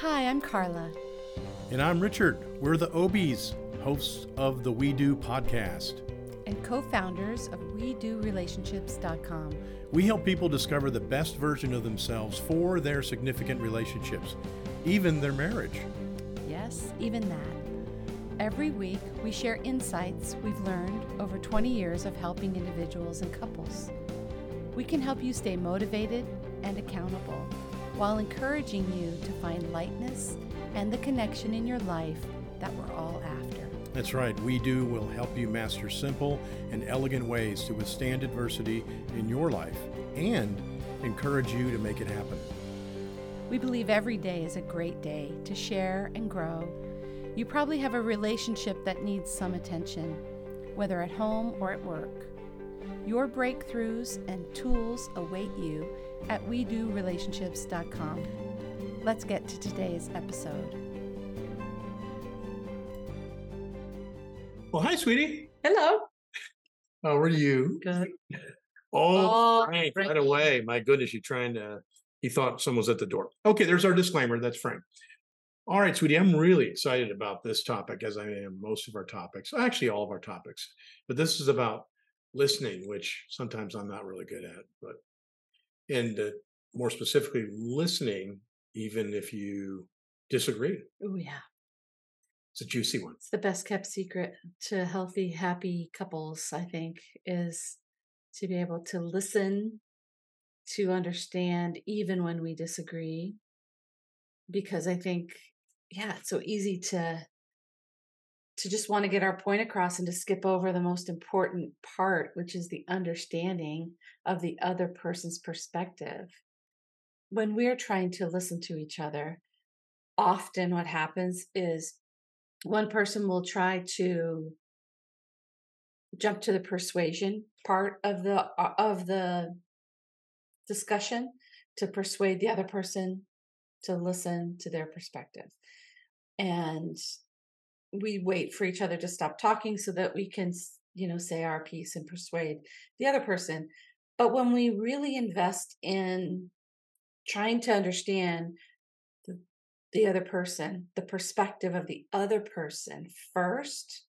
Hi, I'm Karla. And I'm Richard. We're the Obies, hosts of the We Do podcast. And co founders of WeDoRelationships.com. We help people discover the best version of themselves for their significant relationships, even their marriage. Yes, even that. Every week, we share insights we've learned over 20 years of helping individuals and couples. We can help you stay motivated and accountable while encouraging you to find lightness and the connection in your life that we're all after. That's right. We Do will help you master simple and elegant ways to withstand adversity in your life and encourage you to make it happen. We believe every day is a great day to share and grow. You probably have a relationship that needs some attention, whether at home or at work. Your breakthroughs and tools await you at WeDoRelationships.com. Let's get to today's episode. Well, hi, sweetie. Hello. How are you? Good. Oh, Oh, Frank, Frank. right away. My goodness, you're trying to, he thought someone was at the door. Okay, there's our disclaimer. That's Frank. All right, sweetie, I'm really excited about this topic as I am most of our topics, actually, all of our topics. But this is about listening, which sometimes I'm not really good at. But, and uh, more specifically, listening, even if you disagree. Oh, yeah. It's a juicy one. It's the best kept secret to healthy, happy couples, I think, is to be able to listen, to understand, even when we disagree. Because I think, yeah, it's so easy to to just want to get our point across and to skip over the most important part, which is the understanding of the other person's perspective. When we're trying to listen to each other, often what happens is one person will try to jump to the persuasion part of the uh, of the discussion to persuade the other person to listen to their perspective and we wait for each other to stop talking so that we can you know say our piece and persuade the other person. But when we really invest in trying to understand the, the other person the perspective of the other person first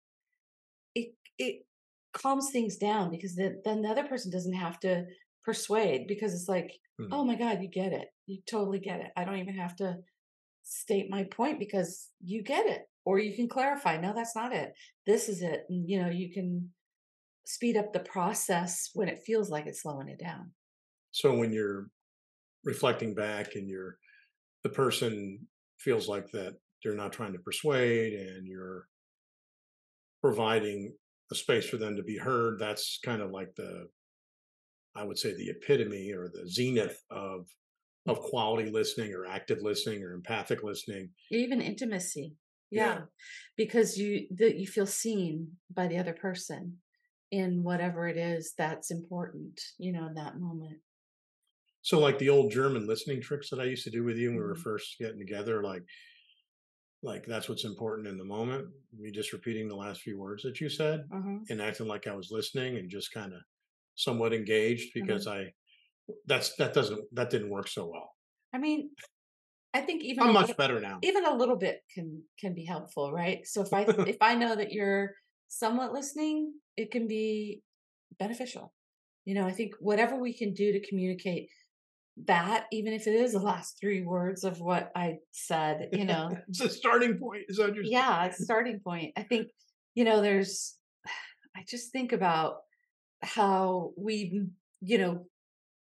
it it calms things down because then, then the other person doesn't have to persuade because it's like Mhm. oh my god you get it. You totally get it. I don't even have to state my point because you get it or you can clarify no that's not it. This is it. And you know you can speed up the process when it feels like it's slowing it down. So when you're reflecting back and you're the person feels like that they're not trying to persuade and you're providing a space for them to be heard, that's kind of like the I would say the epitome or the zenith of of quality listening or active listening or empathic listening. even intimacy Yeah. yeah, because you that you feel seen by the other person in whatever it is that's important you know in that moment So like the old German listening tricks that I used to do with you when we were Mhm. first getting together, like like that's what's important in the moment. Me just repeating the last few words that you said. uh-huh. and acting like I was listening and just kind of somewhat engaged Mm-hmm. because I that's that doesn't that didn't work so well. i mean i think even I'm a much little, better now. even a little bit can can be helpful right so if i if i know that you're somewhat listening it can be beneficial you know i think whatever we can do to communicate that even if it is the last three words of what i said you know it's a starting point. Is that what you're saying? yeah it's a starting point i think you know there's i just think about how we you know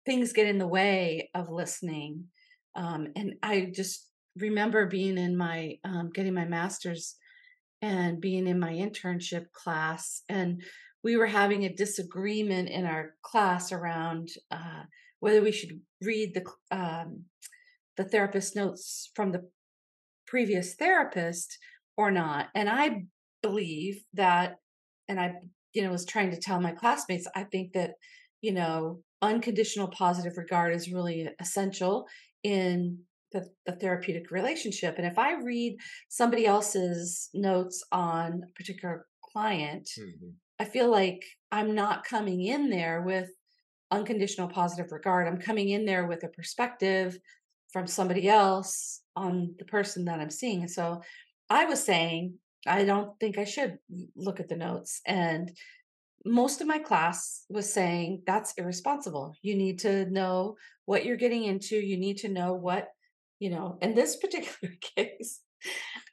things get in the way of listening um, and i just remember being in my um, getting my master's and being in my internship class and we were having a disagreement in our class around uh, whether we should read the um, the therapist notes from the previous therapist or not and i believe that and i you know was trying to tell my classmates i think that you know unconditional positive regard is really essential in the, the therapeutic relationship and if i read somebody else's notes on a particular client Mhm. I feel like I'm not coming in there with unconditional positive regard. I'm coming in there with a perspective from somebody else on the person that I'm seeing. So I was saying, I don't think I should look at the notes. And most of my class was saying that's irresponsible. You need to know what you're getting into. You need to know what, you know, in this particular case,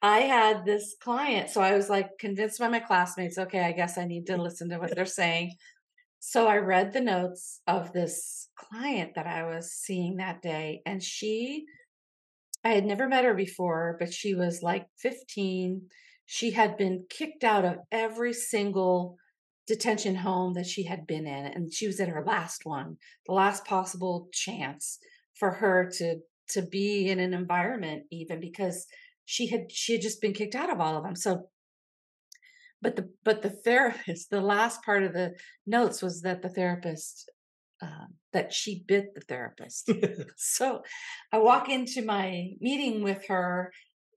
I had this client. So I was like convinced by my classmates, okay, I guess I need to listen to what they're saying. So I read the notes of this client that I was seeing that day, and she, I had never met her before, but she was like 15. She had been kicked out of every single detention home that she had been in and she was in her last one the last possible chance for her to to be in an environment even because she had she had just been kicked out of all of them. So but the but the therapist the last part of the notes was that the therapist uh, that she bit the therapist. So i walk into my meeting with her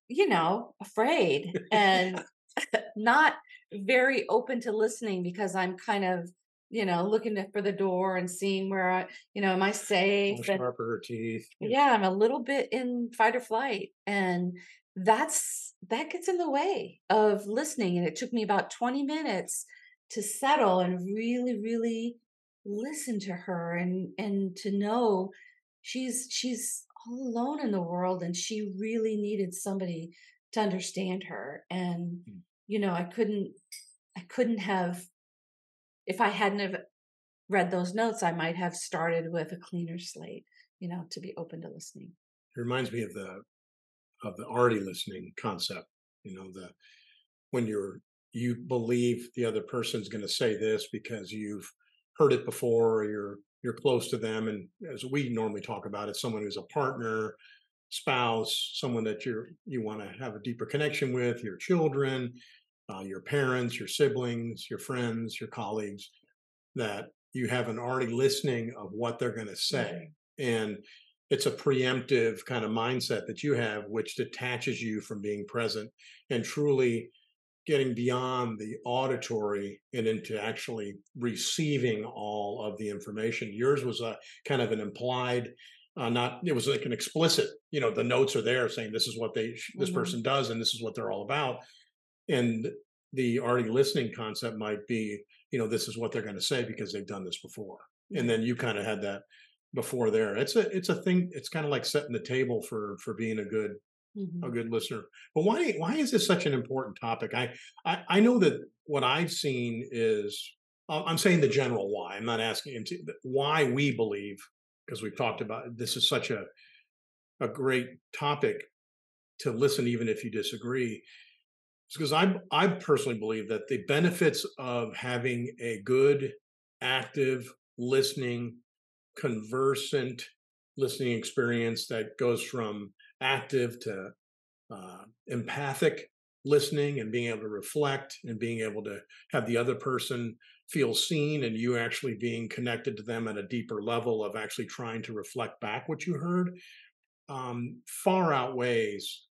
you know afraid and not very open to listening because I'm kind of, you know, looking for the door and seeing where I, you know, am I safe? Sharper her teeth. Yeah, I'm a little bit in fight or flight. And that's that gets in the way of listening. And it took me about 20 minutes to settle and really, really listen to her and and to know she's she's all alone in the world and she really needed somebody to understand her and mm you know, I couldn't I couldn't have if I hadn't have read those notes, I might have started with a cleaner slate, you know, to be open to listening. It reminds me of the of the already listening concept. You know, the when you're you believe the other person's going to say this because you've heard it before or you're you're close to them and as we normally talk about it someone who's a partner spouse, someone that you're you want to have a deeper connection with, your children, uh, your parents, your siblings, your friends, your colleagues, that you have an already listening of what they're going to say, and it's a preemptive kind of mindset that you have, which detaches you from being present and truly getting beyond the auditory and into actually receiving all of the information. Yours was a kind of an implied uh, not it was like an explicit you know the notes are there saying this is what they this mm-hmm. person does and this is what they're all about. And the already listening concept might be you know this is what they're going to say because they've done this before. And then you kind of had that before there. It's a it's a thing it's kind of like setting the table for for being a good mm-hmm. a good listener. But why why is this such an important topic? I, I i know that what i've seen is i'm saying the general why. I'm not asking into why we believe because we've talked about this is such a a great topic to listen even if you disagree. Because I I personally believe that the benefits of having a good active listening conversant listening experience that goes from active to uh, empathic listening and being able to reflect and being able to have the other person feel seen and you actually being connected to them at a deeper level of actually trying to reflect back what you heard um, far outweighs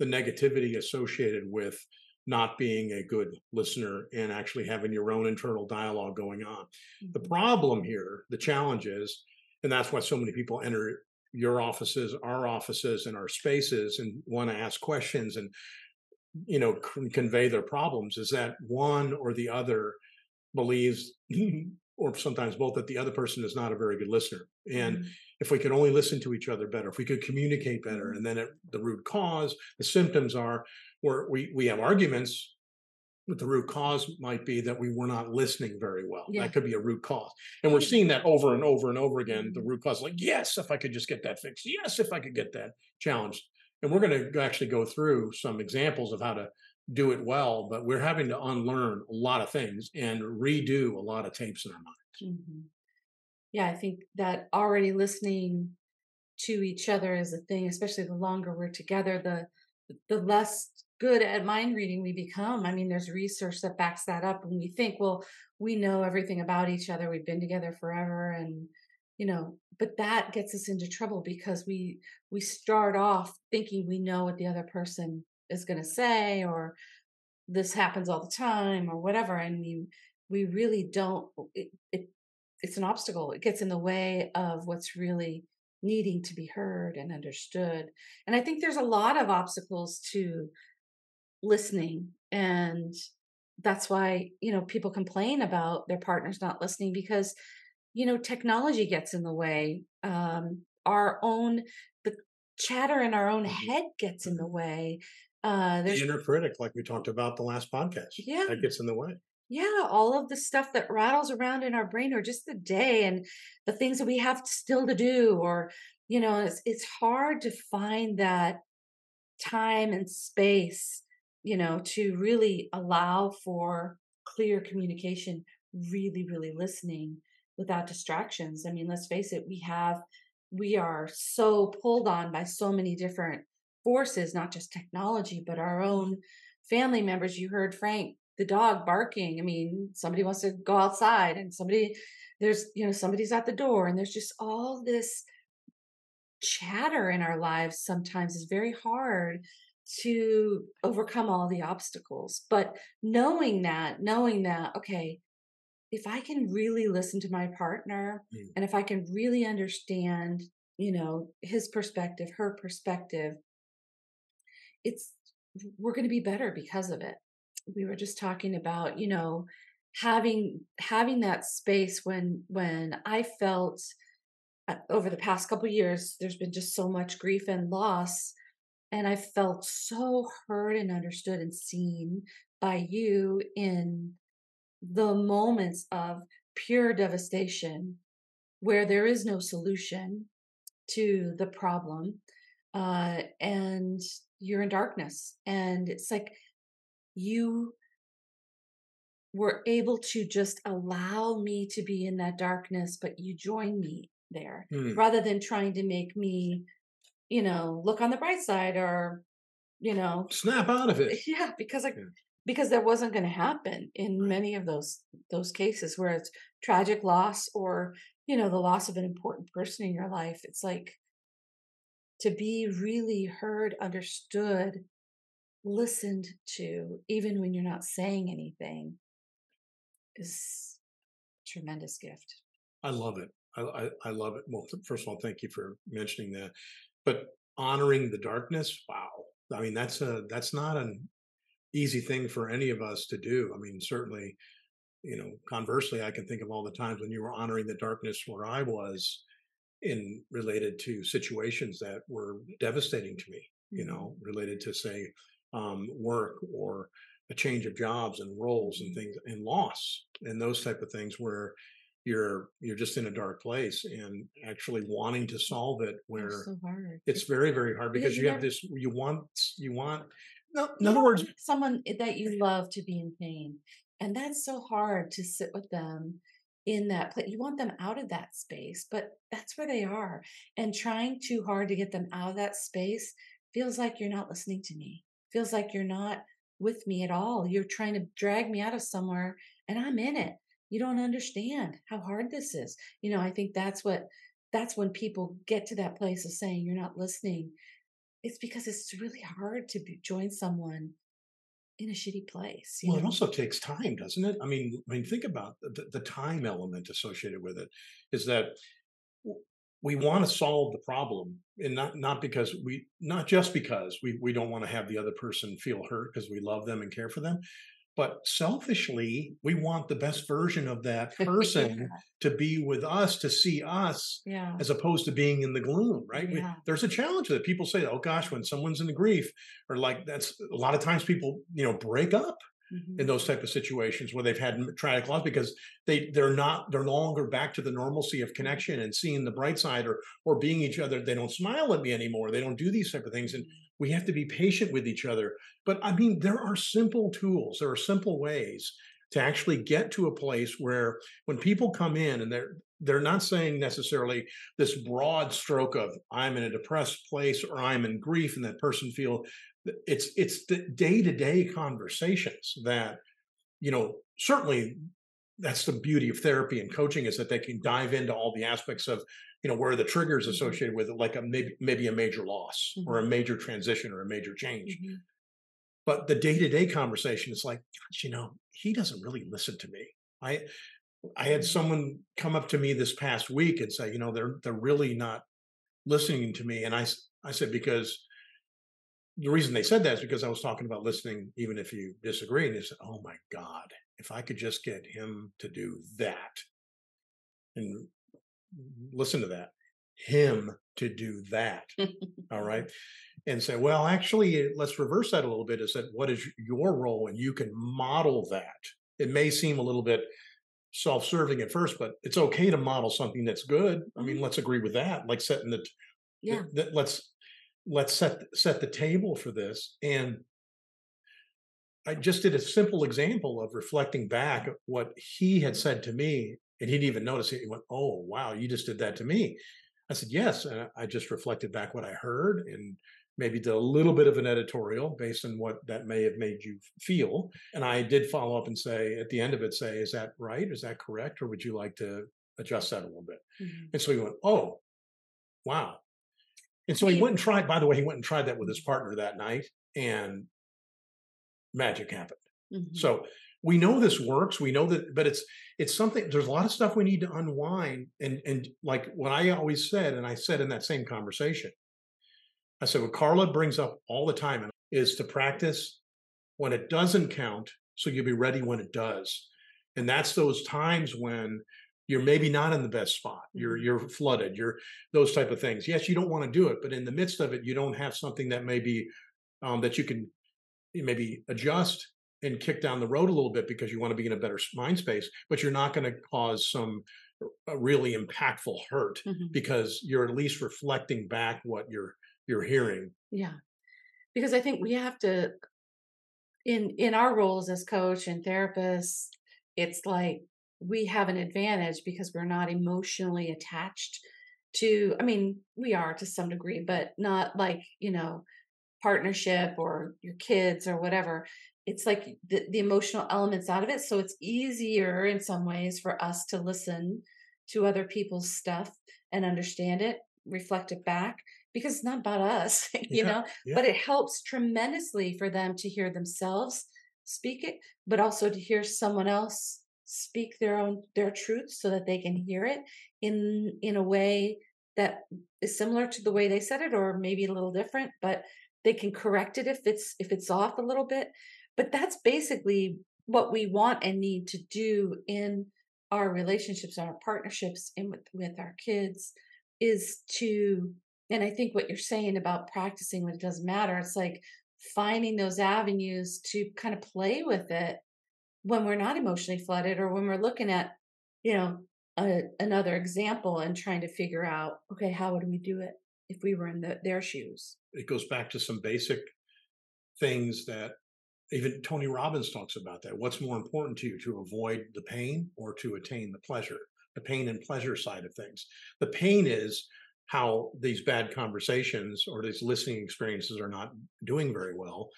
the negativity associated with not being a good listener and actually having your own internal dialogue going on. Mm-hmm. The problem here, the challenge is, and that's why so many people enter your offices, our offices, and our spaces and want to ask questions and you know convey their problems is that one or the other believes or sometimes both that the other person is not a very good listener and mm-hmm. if we could only listen to each other better if we could communicate better mm-hmm. and then the root cause the symptoms are where we we have arguments but the root cause might be that we were not listening very well. Yeah. That could be a root cause. And we're seeing that over and over and over again. The mm-hmm. root cause, like, yes, if I could just get that fixed. Yes, if I could get that challenged. And we're going to actually go through some examples of how to do it well, but we're having to unlearn a lot of things and redo a lot of tapes in our minds. Mm-hmm. Yeah, I think that already listening to each other is a thing, especially the longer we're together, the the less good at mind reading we become. I mean, there's research that backs that up. And we think, well, we know everything about each other. We've been together forever. And, you know, but that gets us into trouble because we we start off thinking we know what the other person is going to say or this happens all the time or whatever and we we really don't it, it it's an obstacle it gets in the way of what's really needing to be heard and understood. And I think there's a lot of obstacles to listening and that's why you know people complain about their partners not listening because you know technology gets in the way um our own the chatter in our own Mhm. head gets in the way uh The inner critic, like we talked about the last podcast, yeah that gets in the way. yeah all of the stuff that rattles around in our brain or just the day and the things that we have still to do or you know it's it's hard to find that time and space you know to really allow for clear communication really really listening without distractions i mean let's face it we have we are so pulled on by so many different forces not just technology but our own family members you heard frank the dog barking i mean somebody wants to go outside and somebody there's you know somebody's at the door and there's just all this chatter in our lives sometimes is very hard to overcome all the obstacles. But knowing that, knowing that, okay, if I can really listen to my partner Mm. and if I can really understand, you know, his perspective, her perspective, it's we're going to be better because of it. We were just talking about, you know, having having that space when when I felt uh, over the past couple years there's been just so much grief and loss and I felt so heard and understood and seen by you in the moments of pure devastation where there is no solution to the problem uh, and you're in darkness and it's like you were able to just allow me to be in that darkness but you join me there Hmm. rather than trying to make me you know look on the bright side or you know Snap out of it. yeah because i Yeah. because that wasn't going to happen in many of those those cases where it's tragic loss or you know the loss of an important person in your life it's like to be really heard understood listened to even when you're not saying anything is a tremendous gift I love it. I, I, I love it. Well, first of all, thank you for mentioning that. But honoring the darkness, wow. I mean, that's a that's not an easy thing for any of us to do. I mean, certainly, you know, conversely, I can think of all the times when you were honoring the darkness where I was in related to situations that were devastating to me, you mm-hmm. know, related to say um, work or a change of jobs and roles and mm-hmm. things and loss and those type of things where you're you're just in a dark place and actually wanting to solve it where so it's very very hard Because because you you have this you want you want no in other words someone eh, that you love to be in pain and that's so hard to sit with them in that place you want them out of that space but that's where they are and trying too hard to get them out of that space feels like you're not listening to me feels like you're not with me at all you're trying to drag me out of somewhere and i'm in it. You don't understand how hard this is. You know i think that's what that's when people get to that place of saying you're not listening. It's because it's really hard to be, join someone in a shitty place. Well it also takes time doesn't it i mean i mean think about the, the time element associated with it is that we want to solve the problem and not not because we not just because we we don't want to have the other person feel hurt because we love them and care for them but selfishly we want the best version of that person to be with us to see us yeah. as opposed to being in the gloom right? We- there's a challenge that people say oh gosh when someone's in the grief or like that's a lot of times people you know break up Mhm. in those type of situations where they've had tragic loss because they they're not they're no longer back to the normalcy of connection and seeing the bright side or or being each other. They don't smile at me anymore. They don't do these type of things. And we have to be patient with each other. But i mean there are simple tools there are simple ways to actually get to a place where when people come in and they're they're not saying necessarily this broad stroke of i'm in a depressed place or i'm in grief and that person feel it's it's the day-to-day conversations that you know certainly that's the beauty of therapy and coaching is that they can dive into all the aspects of you know where are the triggers Mhm. associated with it like a maybe maybe a major loss or a major transition or a major change Mhm. but the day-to-day conversation is like gosh you know he doesn't really listen to me i i had Mhm. someone come up to me this past week and say you know they're they're really not listening to me. And I, I said, because the reason they said that is because I was talking about listening, even if you disagree. And they said, oh my God, if I could just get him to do that and listen to that, him to do that. all right. And say, well, actually, let's reverse that a little bit. Is that what is your role? And you can model that. It may seem a little bit self-serving at first, but it's okay to model something that's good. I mean, Mhm. let's agree with that. Like setting the Yeah. th- let's let's set set the table for this. And I just did a simple example of reflecting back what he had said to me, and he didn't even notice it. He went, "Oh, wow, you just did that to me." I said, "Yes," and I- just reflected back what I heard, and maybe did a little bit of an editorial based on what that may have made you feel. And I did follow up and say at the end of it, say, "Is that right? Is that correct? Or would you like to adjust that a little bit?" Mhm. And so he went, "Oh, wow." And so he went and tried. By the way, he went and tried that with his partner that night, and magic happened. Mhm. So we know this works. We know that, but it's it's something. There's a lot of stuff we need to unwind. And and like what I always said, and I said in that same conversation, I said what Karla brings up all the time is to practice when it doesn't count, so you'll be ready when it does. And that's those times when you're maybe not in the best spot. You're Mhm. you're flooded. You're those type of things. Yes, you don't want to do it, but in the midst of it, you don't have something that maybe um, that you can maybe adjust and kick down the road a little bit because you want to be in a better mind space, but you're not going to cause some uh, really impactful hurt Mhm. because you're at least reflecting back what you're you're hearing. Yeah. Because I think we have to in in our roles as coach and therapist, it's like we have an advantage because we're not emotionally attached to I mean, we are to some degree, but not like, you know, partnership or your kids or whatever. It's like the, the emotional elements out of it. So it's easier in some ways for us to listen to other people's stuff and understand it, reflect it back, because it's not about us, you Yeah, know, yeah. but it helps tremendously for them to hear themselves speak it, but also to hear someone else speak their own their truth so that they can hear it in in a way that is similar to the way they said it or maybe a little different but they can correct it if it's if it's off a little bit but that's basically what we want and need to do in our relationships our partnerships and with with our kids is to and i think what you're saying about practicing when it doesn't matter it's like finding those avenues to kind of play with it when we're not emotionally flooded or when we're looking at you know a, another example and trying to figure out okay how would we do it if we were in the, their shoes? It goes back to some basic things that even Tony Robbins talks about that. What's more important to you to avoid the pain or to attain the pleasure? The pain and pleasure side of things. The pain is how these bad conversations or these listening experiences are not doing very well,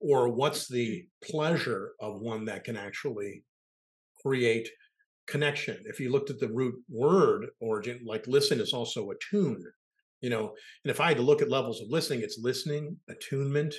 or what's the pleasure of one that can actually create connection. If you looked at the root word origin, like listen is also attune, you know, and if I had to look at levels of listening, it's listening, attunement,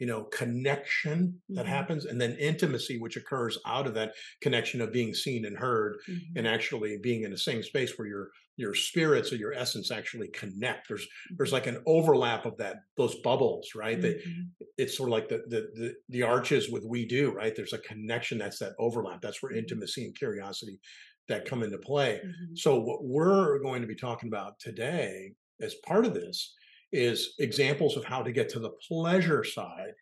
you know, connection that Mhm. happens, and then intimacy, which occurs out of that connection of being seen and heard Mhm. and actually being in the same space where your your spirits or your essence actually connect. There's there's like an overlap of that, those bubbles, right? That Mhm. it's sort of like the, the the the arches with we do right there's a connection that's that overlap that's where Mhm. intimacy and curiosity that come into play Mhm. so what we're going to be talking about today as part of this is examples of how to get to the pleasure side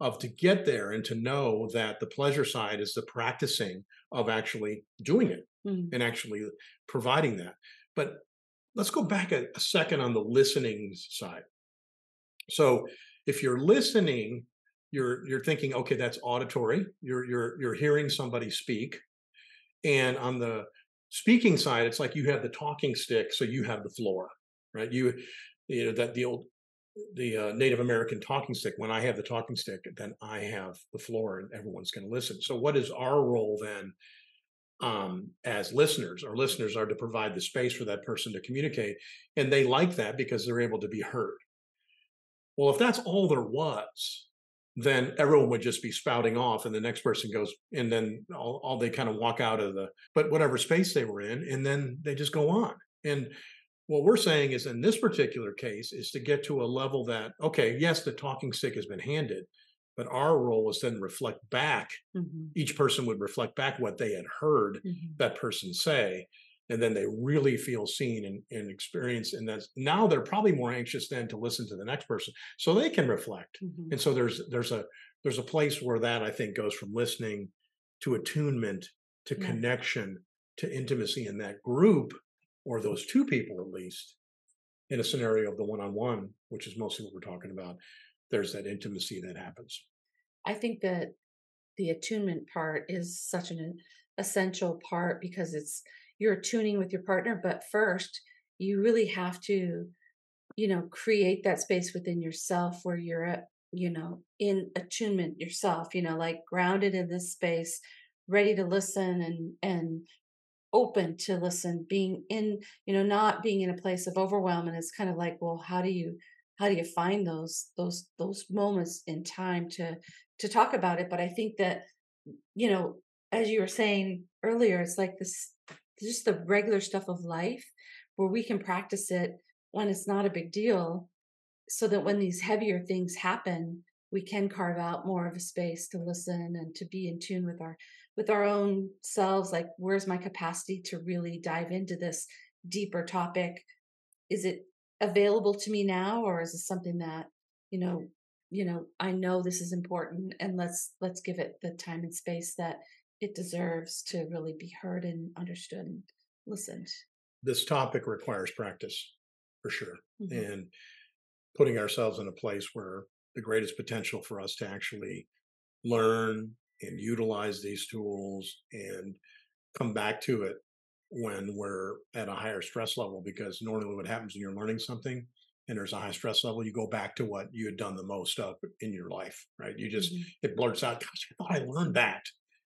of to get there and to know that the pleasure side is the practicing of actually doing it Mhm. and actually providing that. But let's go back a, a second on the listening side. So if you're listening, you're you're thinking, okay, that's auditory. You're you're you're hearing somebody speak. And on the speaking side, it's like you have the talking stick, so you have the floor, right? You you know that the old the uh, Native American talking stick. When I have the talking stick, then I have the floor, and everyone's going to listen. So, what is our role then um, as listeners? Our listeners are to provide the space for that person to communicate, and they like that because they're able to be heard. Well, if that's all there was, then everyone would just be spouting off, and the next person goes, and then all, all they kind of walk out of the, but whatever space they were in, and then they just go on. And what we're saying is in this particular case is to get to a level that okay yes the talking stick has been handed but our role is then reflect back Mhm, each person would reflect back what they had heard mhm. that person say and then they really feel seen and, and experience and that's now they're probably more anxious then to listen to the next person so they can reflect Mhm. and so there's there's a there's a place where that i think goes from listening to attunement to Yeah. connection to intimacy in that group or those two people at least in a scenario of the one-on-one which is mostly what we're talking about there's that intimacy that happens. I think that the attunement part is such an essential part because it's you're attuning with your partner, but first you really have to, you know, create that space within yourself where you're at, you know, in attunement yourself, you know, like grounded in this space, ready to listen and and open to listen, being in, you know, not being in a place of overwhelm. And it's kind of like, well, how do you how do you find those those those moments in time to to talk about it? But I think that, you know, as you were saying earlier, it's like this just the regular stuff of life where we can practice it when it's not a big deal so that when these heavier things happen we can carve out more of a space to listen and to be in tune with our with our own selves like where's my capacity to really dive into this deeper topic is it available to me now or is it something that you know you know i know this is important and let's let's give it the time and space that it deserves to really be heard and understood and listened this topic requires practice for sure Mhm. and putting ourselves in a place where the greatest potential for us to actually learn and utilize these tools and come back to it when we're at a higher stress level because normally what happens when you're learning something and there's a high stress level you go back to what you had done the most of in your life right you just Mhm. it blurts out gosh i thought i learned that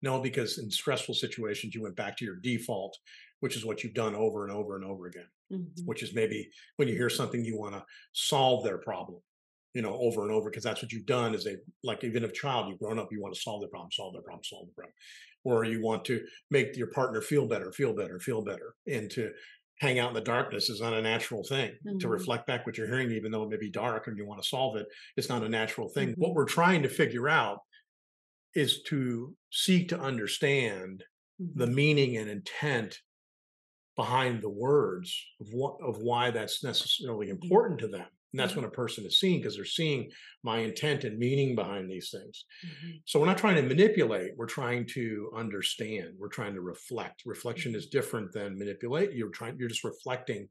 no because in stressful situations you went back to your default which is what you've done over and over and over again Mhm. which is maybe when you hear something you want to solve their problem you know over and over because that's what you've done is a like even if a child you've grown up you want to solve the problem solve the problem solve the problem or you want to make your partner feel better feel better feel better and to hang out in the darkness is not a natural thing to Mhm. reflect back what you're hearing even though it may be dark and you want to solve it it's not a natural thing Mhm. what we're trying to figure out is to seek to understand the Mhm. meaning and intent behind the words of what of why that's necessarily important to them and that's when a person is seeing because they're seeing my intent and meaning behind these things. Mhm. so we're not trying to manipulate we're trying to understand we're trying to reflect. Reflection is different than manipulate you're trying you're just reflecting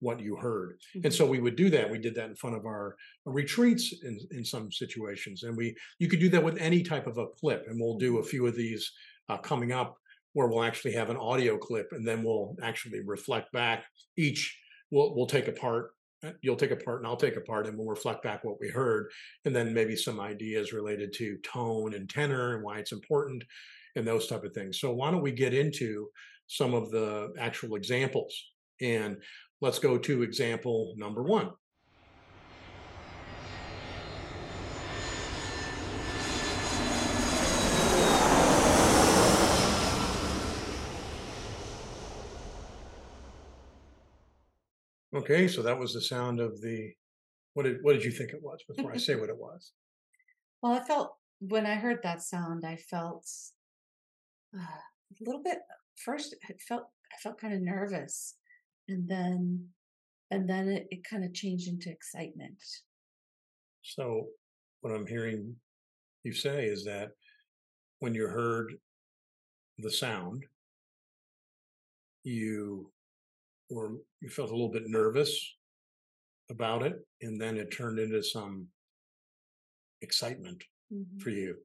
what you heard. And Mhm. so we would do that we did that in front of our retreats in, in some situations and we you could do that with any type of a clip and we'll do a few of these uh, coming up where we'll actually have an audio clip and then we'll actually reflect back. Each we'll we'll take a part uh, Eh, you'll take a part and I'll take a part and we'll reflect back what we heard and then maybe some ideas related to tone and tenor and why it's important and those type of things. So why don't we get into some of the actual examples and let's go to example number one okay so that was the sound of the what did what did you think it was before i say what it was Well, I felt when I heard that sound, I felt uh, a little bit. First, it felt I felt kind of nervous, and then and then it, it kind of changed into excitement. So, what I'm hearing you say is that when you heard the sound, you were you felt a little bit nervous about it, and then it turned into some excitement Mhm. for you.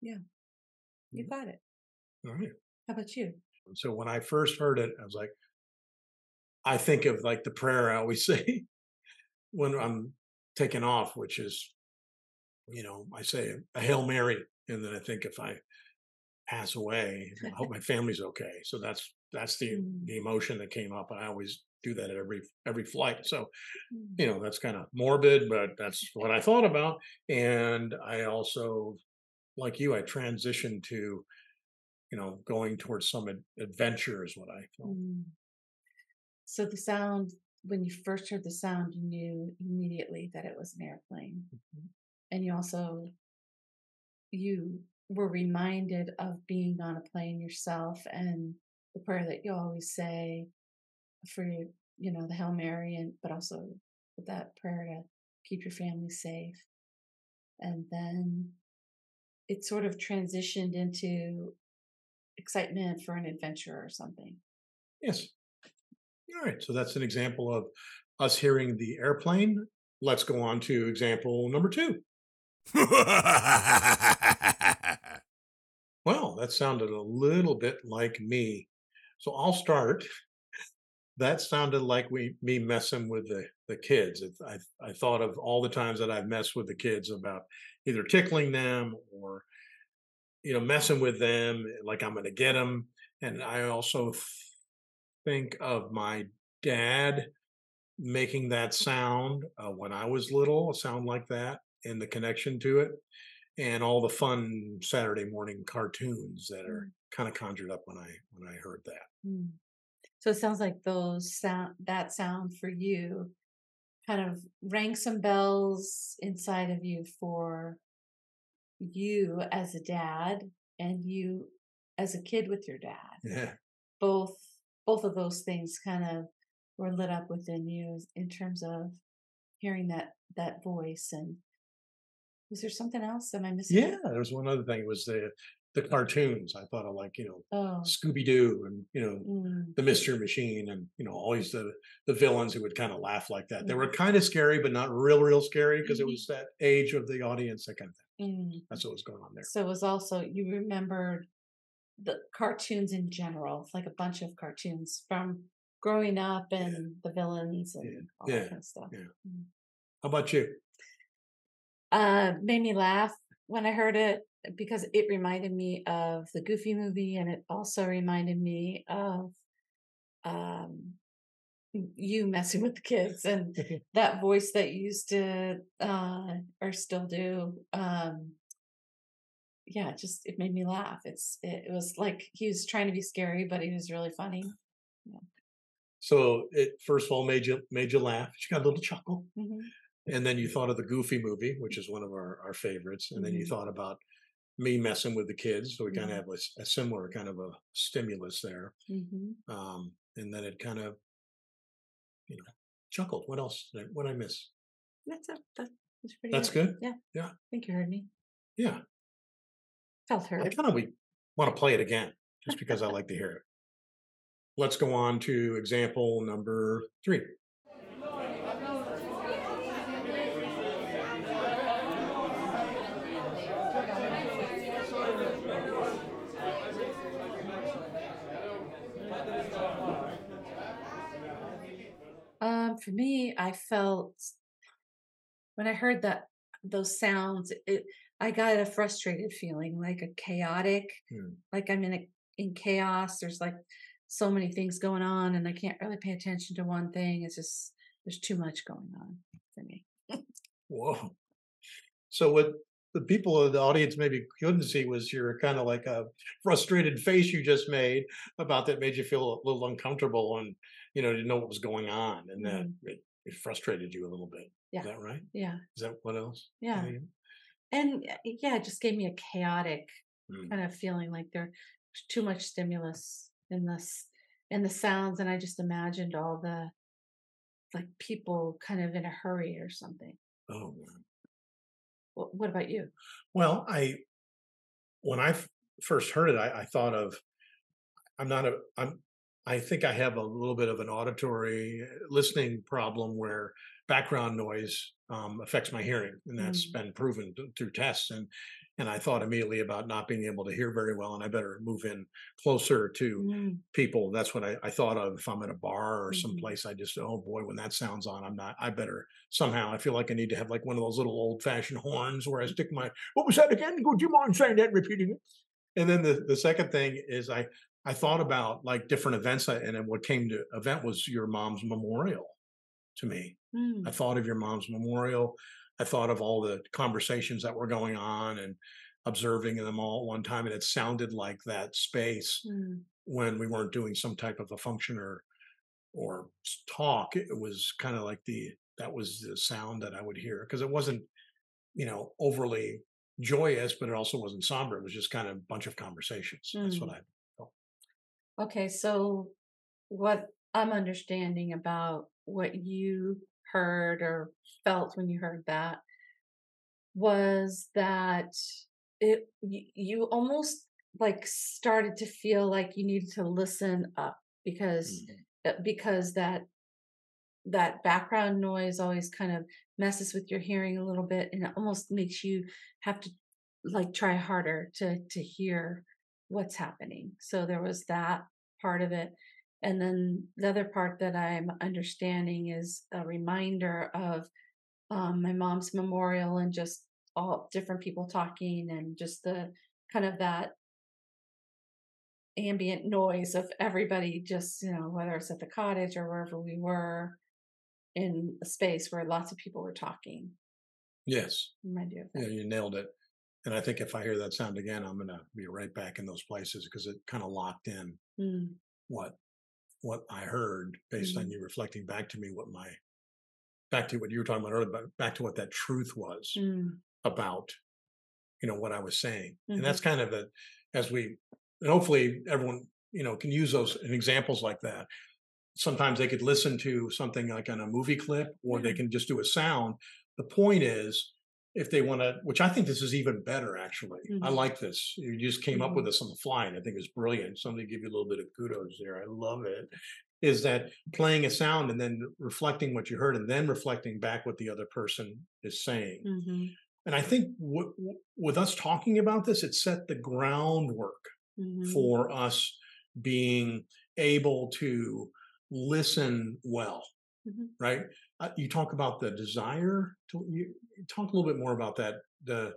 Yeah. You got it. All right. How about you? So when I first heard it, I was like, I think of like the prayer I always say when I'm taking off, which is, you know, I say a Hail Mary. And then I think if I pass away, I hope my family's okay. So that's that's the Mm. the emotion that came up. And I always do that at every every flight. So, Mm. you know, that's kind of morbid, but that's what I thought about. And I also, like you, I transitioned to, you know, going towards some ad- adventure is what I felt. Mm. So the sound, when you first heard the sound, you knew immediately that it was an airplane. Mhm. And you also you were reminded of being on a plane yourself and the prayer that you always say for your, you know, the Hail Mary and but also with that prayer to keep your family safe. And then it sort of transitioned into excitement for an adventure or something. Yes. All right. So that's an example of us hearing the airplane. Let's go on to example number two. That sounded a little bit like me. So I'll start. That sounded like we me messing with the the kids. I I thought of all the times that I've messed with the kids about either tickling them or you know messing with them like I'm going to get them. And I also th- think of my dad making that sound uh, when I was little, a sound like that, and the connection to it, and all the fun Saturday morning cartoons that are kind of conjured up when I when I heard that. Mm. So it sounds like those sound that sound for you kind of rang some bells inside of you for you as a dad and you as a kid with your dad. Yeah, Both both of those things kind of were lit up within you in terms of hearing that that voice and was there something else? Am I missing? yeah. There was one other thing. It was the the cartoons. I thought of like you know Oh. Scooby Doo and you know mm, the Mystery Machine and you know always the the villains who would kind of laugh like that. They were Mhm. kind of scary, but not real real scary because it Mhm. was that age of the audience. That kind of thing. mm. That's what was going on there. So it was also you remembered the cartoons in general, like a bunch of cartoons from growing up and the villains and all Yeah. that kind of stuff. Yeah. Mm. How about you? Uh, made me laugh when I heard it because it reminded me of the Goofy movie, and it also reminded me of um you messing with the kids and that voice that you used to uh or still do um yeah it just it made me laugh. It's it, it was like he was trying to be scary but he was really funny. So it first of all made you made you laugh. You got a little chuckle, hmm and then you thought of the Goofy movie, which is one of our our favorites, and then you Mhm. thought about me messing with the kids. So we kind Mhm. of have a similar kind of a stimulus there, hmm um, and then it kind of you know chuckled. What else? Did I, what did I miss? that's it that, that's pretty That's good good. yeah Yeah. i think you heard me Yeah, felt her. I kind of we want to play it again just because I like to hear it. Let's go on to example number three. Um, for me, I felt when I heard that those sounds, it I got a frustrated feeling, like a chaotic, Hmm. like I'm in a in chaos. There's like so many things going on, and I can't really pay attention to one thing. It's just there's too much going on for me. Whoa. So what the people in the audience maybe couldn't see was your kind of like a frustrated face you just made about that made you feel a little uncomfortable and you know didn't know what was going on and that it, it frustrated you a little bit. Yeah. Is that right? Yeah, Is that what else? yeah, and uh, yeah, it just gave me a chaotic Mm. kind of feeling, like there's too much stimulus in this in the sounds, and I just imagined all the like people kind of in a hurry or something. Oh what about you? Well, I when I f- first heard it, I, I thought of I'm not a I'm I think I have a little bit of an auditory uh, listening problem where background noise um, affects my hearing, and that's Mm. been proven th- through tests. And and I thought immediately about not being able to hear very well, and I better move in closer to Mm, people. That's what I, I thought of if I'm at a bar or Mhm. someplace. I just oh boy, when that sounds on, I'm not. I better somehow. I feel like I need to have like one of those little old fashioned horns where I stick my. What was that again? Would you mind saying that, and repeating it? And then the the second thing is I I thought about like different events, and then what came to event was your mom's memorial to me. mm, I thought of your mom's memorial. I thought of all the conversations that were going on and observing them all at one time, and it sounded like that space mm, when we weren't doing some type of a function or or talk, it was kind of like the that was the sound that I would hear because it wasn't, you know, overly joyous, but it also wasn't somber. It was just kind of a bunch of conversations. That's what Mm. I. Okay, so what I'm understanding about what you heard or felt when you heard that was that it you, almost like started to feel like you needed to listen up because Mhm. uh, because that that background noise always kind of messes with your hearing a little bit and it almost makes you have to like try harder to to hear what's happening so there was that part of it and then the other part that i'm understanding is a reminder of um, my mom's memorial and just all different people talking and just the kind of that ambient noise of everybody just you know whether it's at the cottage or wherever we were in a space where lots of people were talking Yes. remind you of Yeah, you nailed it. And I think if I hear that sound again, I'm gonna be right back in those places because it kind of locked in Mm, what what I heard based on Mhm. you reflecting back to me what my back to what you were talking about earlier, but back to what that truth was mm, about, you know, what I was saying. Mhm. And that's kind of a as we and hopefully everyone, you know, can use those in examples like that. Sometimes they could listen to something like on a movie clip or they can just do a sound. The point is if they want to, which I think this is even better actually. I Mhm. like this. You just came up Mhm. with this on the fly and I think it's brilliant. Somebody give you a little bit of kudos there. I love it. Is that playing a sound and then reflecting what you heard and then reflecting back what the other person is saying. mhm, And I think w- w- with us talking about this, it set the groundwork mhm, for us being able to listen well, mhm. right? Uh, you talk about the desire to you talk a little bit more about that. The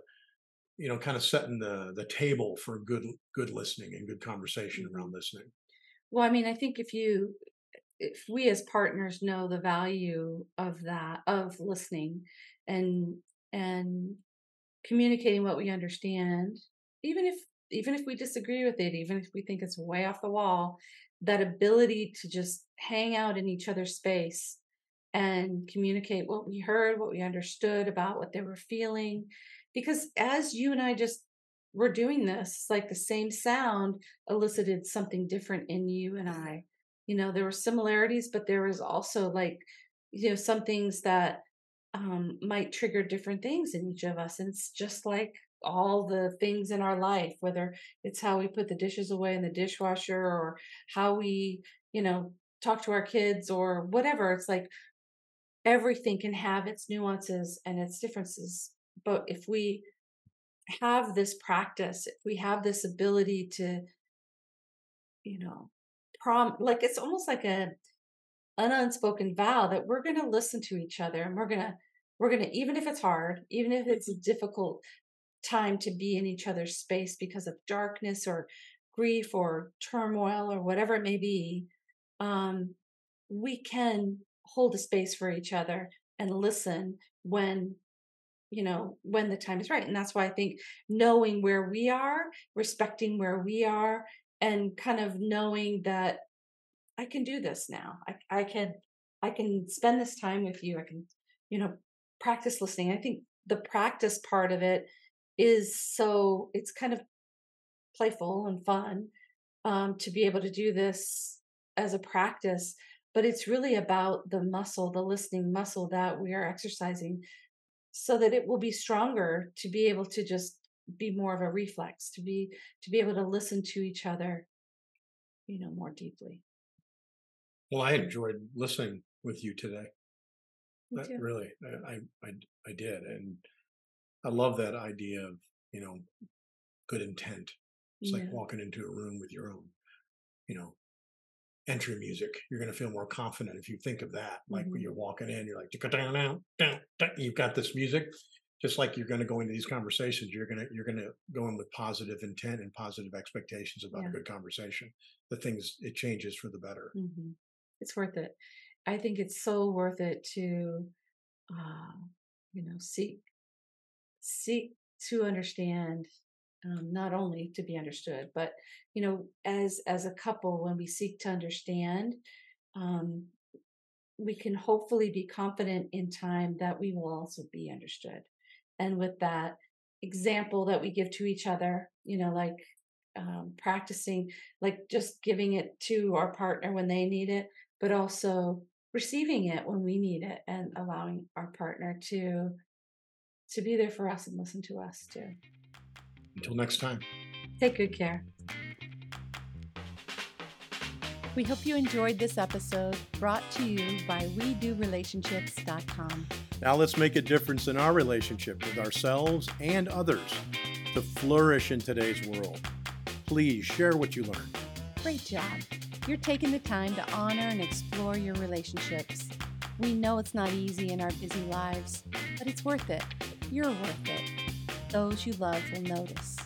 you know, kind of setting the the table for good good listening and good conversation Mhm. around listening. well i mean i think if you if we as partners know the value of that of listening and and communicating what we understand even if even if we disagree with it even if we think it's way off the wall that ability to just hang out in each other's space and communicate what we heard what we understood about what they were feeling because as you and i just were doing this it's like the same sound elicited something different in you and i you know there were similarities but there was also like you know some things that um, might trigger different things in each of us. And it's just like all the things in our life, whether it's how we put the dishes away in the dishwasher or how we, you know, talk to our kids or whatever. It's like everything can have its nuances and its differences. But if we have this practice, if we have this ability to, you know, prom like it's almost like a an unspoken vow that we're going to listen to each other and we're going to we're going to even if it's hard even if it's a difficult time to be in each other's space because of darkness or grief or turmoil or whatever it may be um we can hold a space for each other and listen when you know when the time is right and that's why i think knowing where we are respecting where we are and kind of knowing that I can do this now. I, I can I can spend this time with you. I can, you know, practice listening. I think the practice part of it is so it's kind of playful and fun um, to be able to do this as a practice. But it's really about the muscle, the listening muscle that we are exercising, so that it will be stronger to be able to just be more of a reflex, to be to be able to listen to each other, you know, more deeply. Well, I enjoyed listening with you today. Me That really, I, I, I I did, and I love that idea of you know good intent. It's like walking into a room with your own, you know, entry music. You're going to feel more confident if you think of that. Like when Mhm. you're walking in, you're like, "Down, down, down, down." you've got this music. Just like you're going to go into these conversations, you're going to you're going to go in with positive intent and positive expectations about Yeah. a good conversation. The things it changes for the better. hmm It's worth it. I think it's so worth it to, uh, you know, seek seek to understand, um, not only to be understood, but you know, as as a couple, when we seek to understand, um, we can hopefully be confident in time that we will also be understood. And with that example that we give to each other, you know, like um, practicing, like just giving it to our partner when they need it, but also receiving it when we need it and allowing our partner to to be there for us and listen to us too. Until next time. Take good care. We hope you enjoyed this episode brought to you by WeDoRelationships.com. Now let's make a difference in our relationship with ourselves and others to flourish in today's world. Please share what you learned. Great job. You're taking the time to honor and explore your relationships. We know it's not easy in our busy lives, but it's worth it. You're worth it. Those you love will notice.